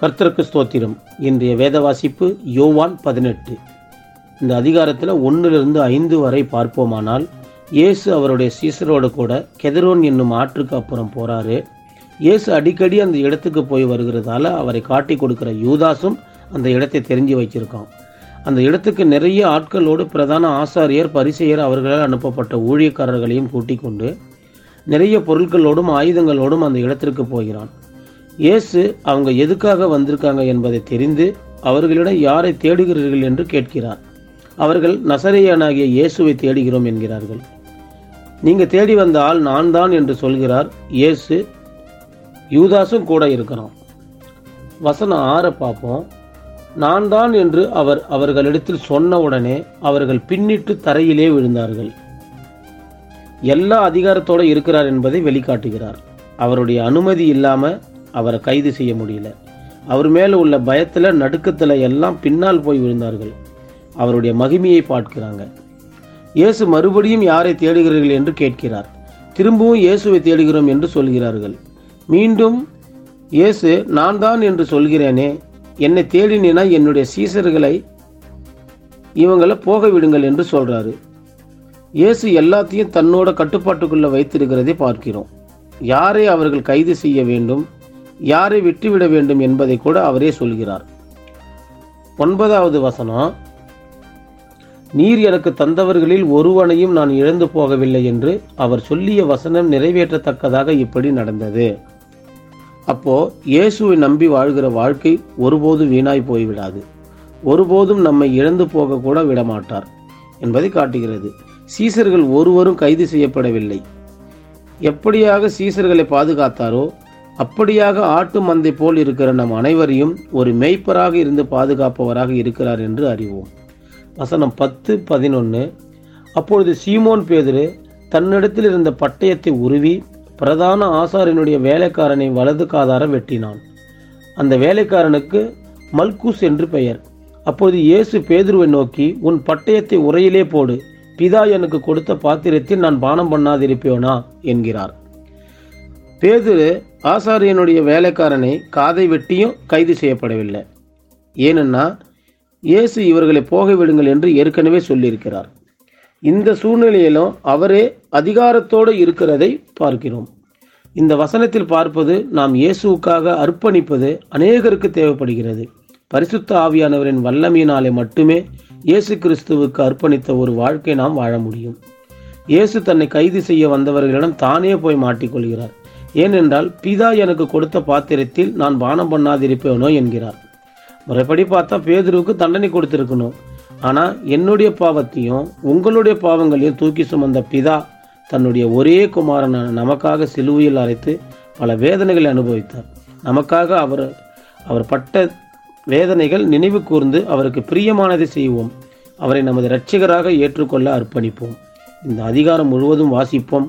கர்த்தருக்கு ஸ்தோத்திரம். இன்றைய வேத வாசிப்பு யோவான் பதினெட்டு. இந்த அதிகாரத்தில் ஒன்றிலிருந்து ஐந்து வரை பார்ப்போமானால் இயேசு அவருடைய சீசரோடு கூட கெதரோன் என்னும் ஆற்றுக்கு அப்புறம் போறாரு. இயேசு அடிக்கடி அந்த இடத்துக்கு போய் வருகிறதால அவரை காட்டி கொடுக்கிற யூதாசும் அந்த இடத்தை தெரிஞ்சு வச்சிருக்கான். அந்த இடத்துக்கு நிறைய ஆட்களோடு பிரதான ஆசாரியர் பரிசெயர் அவர்களால் அனுப்பப்பட்ட ஊழியக்காரர்களையும் கூட்டிக் கொண்டு நிறைய பொருட்களோடும் ஆயுதங்களோடும் அந்த இடத்திற்கு போகிறான். இயேசு அவங்க எதுக்காக வந்திருக்காங்க என்பதை தெரிந்து அவர்களிடம் யாரை தேடுகிறீர்கள் என்று கேட்கிறார். அவர்கள் நசரேயனாகிய இயேசுவை தேடுகிறோம் என்கிறார்கள். நீங்கள் தேடி வந்த ஆள் நான் தான் என்று சொல்கிறார் இயேசு. யூதாசும் கூட இருக்கிறான். வசனம் ஆற பார்ப்போம். நான் தான் என்று அவர் அவர்களிடத்தில் சொன்ன உடனே அவர்கள் பின்னிட்டு தரையிலே விழுந்தார்கள். எல்லா அதிகாரத்தோட இருக்கிறார் என்பதை வெளிக்காட்டுகிறார். அவருடைய அனுமதி இல்லாமல் அவரை கைது செய்ய முடியல. அவர் மேலே உள்ள பயத்தில் நடுக்கத்தில் எல்லாம் பின்னால் போய் விழுந்தார்கள். அவருடைய மகிமையை பார்க்கிறாங்க. இயேசு மறுபடியும் யாரை தேடுகிறீர்கள் என்று கேட்கிறார். திரும்பவும் இயேசுவை தேடுகிறோம் என்று சொல்கிறார்கள். மீண்டும் இயேசு நான் தான் என்று சொல்கிறேனே என்னை தேடினா என்னுடைய சீசர்களை இவங்களை போக விடுங்கள் என்று சொல்கிறாரு இயேசு எல்லாத்தையும் தன்னோட கட்டுப்பாட்டுக்குள்ளே வைத்திருக்கிறதை பார்க்கிறோம். யாரை அவர்கள் கைது செய்ய வேண்டும்? யாரை விட்டுவிட வேண்டும் என்பதை கூட அவரே சொல்கிறார். ஒன்பதாவது வசனம் நீர் எனக்கு தந்தவர்களில் ஒருவனையும் நான் இழந்து போகவில்லை என்று அவர் சொல்லிய வசனம் நிறைவேற்றத்தக்கதாக இப்படி நடந்தது. அப்போ இயேசுவை நம்பி வாழ்கிற வாழ்க்கை ஒருபோதும் வீணாய் போய்விடாது. ஒருபோதும் நம்மை இழந்து போக கூட விடமாட்டார் என்பதை காட்டுகிறது. சீசர்கள் ஒருவரும் கைது செய்யப்படவில்லை. எப்படியாக சீசர்களை பாதுகாத்தாரோ அப்படியாக ஆட்டு மந்தை போல் இருக்கிற நம் அனைவரையும் ஒரு மெய்ப்பராக இருந்து பாதுகாப்பவராக இருக்கிறார் என்று அறிவோம். வசனம் பத்து பதினொன்று அப்பொழுது சீமோன் பேதுரு தன்னிடத்தில் இருந்த பட்டயத்தை உருவி பிரதான ஆசாரியனுடைய வேலைக்காரனை வலது காதார வெட்டினான். அந்த வேலைக்காரனுக்கு மல்கூஸ் என்று பெயர். அப்போது இயேசு பேதுருவை நோக்கி உன் பட்டயத்தை உரையிலே போடு. பிதா எனக்கு கொடுத்த பாத்திரத்தில் நான் பானம் பண்ணாதிருப்பேனா? என்கிறார். பேதுரு ஆசாரியனுடைய வேலைக்காரனை காதை வெட்டியும் கைது செய்யப்படவில்லை. ஏனென்னா இயேசு இவர்களை போக விடுங்கள் என்று ஏற்கனவே சொல்லியிருக்கிறார். இந்த சூழ்நிலையிலும் அவரே அதிகாரத்தோடு இருக்கிறதை பார்க்கிறோம். இந்த வசனத்தில் பார்ப்பது நாம் இயேசுவுக்காக அர்ப்பணிப்பது அநேகருக்கு தேவைப்படுகிறது. பரிசுத்த ஆவியானவரின் வல்லமையினாலே மட்டுமே இயேசு கிறிஸ்துவுக்கு அர்ப்பணித்த ஒரு வாழ்க்கை நாம் வாழ முடியும். இயேசு தன்னை கைது செய்ய வந்தவர்களிடம் தானே போய் மாட்டிக்கொள்கிறார். ஏனென்றால் பிதா எனக்கு கொடுத்த பாத்திரத்தில் நான் பானம் பண்ணாதிருப்பேனோ என்கிறார். முறைப்படி பார்த்தா பேதுருவுக்கு தண்டனை கொடுத்திருக்கணும். ஆனால் என்னுடைய பாவத்தையும் உங்களுடைய பாவங்களையும் தூக்கி சுமந்த பிதா தன்னுடைய ஒரே குமாரனான நமக்காக சிலுவையில் அரைத்து பல வேதனைகளை அனுபவித்தார். நமக்காக அவர் அவர் பட்ட வேதனைகள் நினைவு கூர்ந்து அவருக்கு பிரியமானதை செய்வோம். அவரை நமது இரட்சகராக ஏற்றுக்கொள்ள அர்ப்பணிப்போம். இந்த அதிகாரம் முழுவதும் வாசிப்போம்.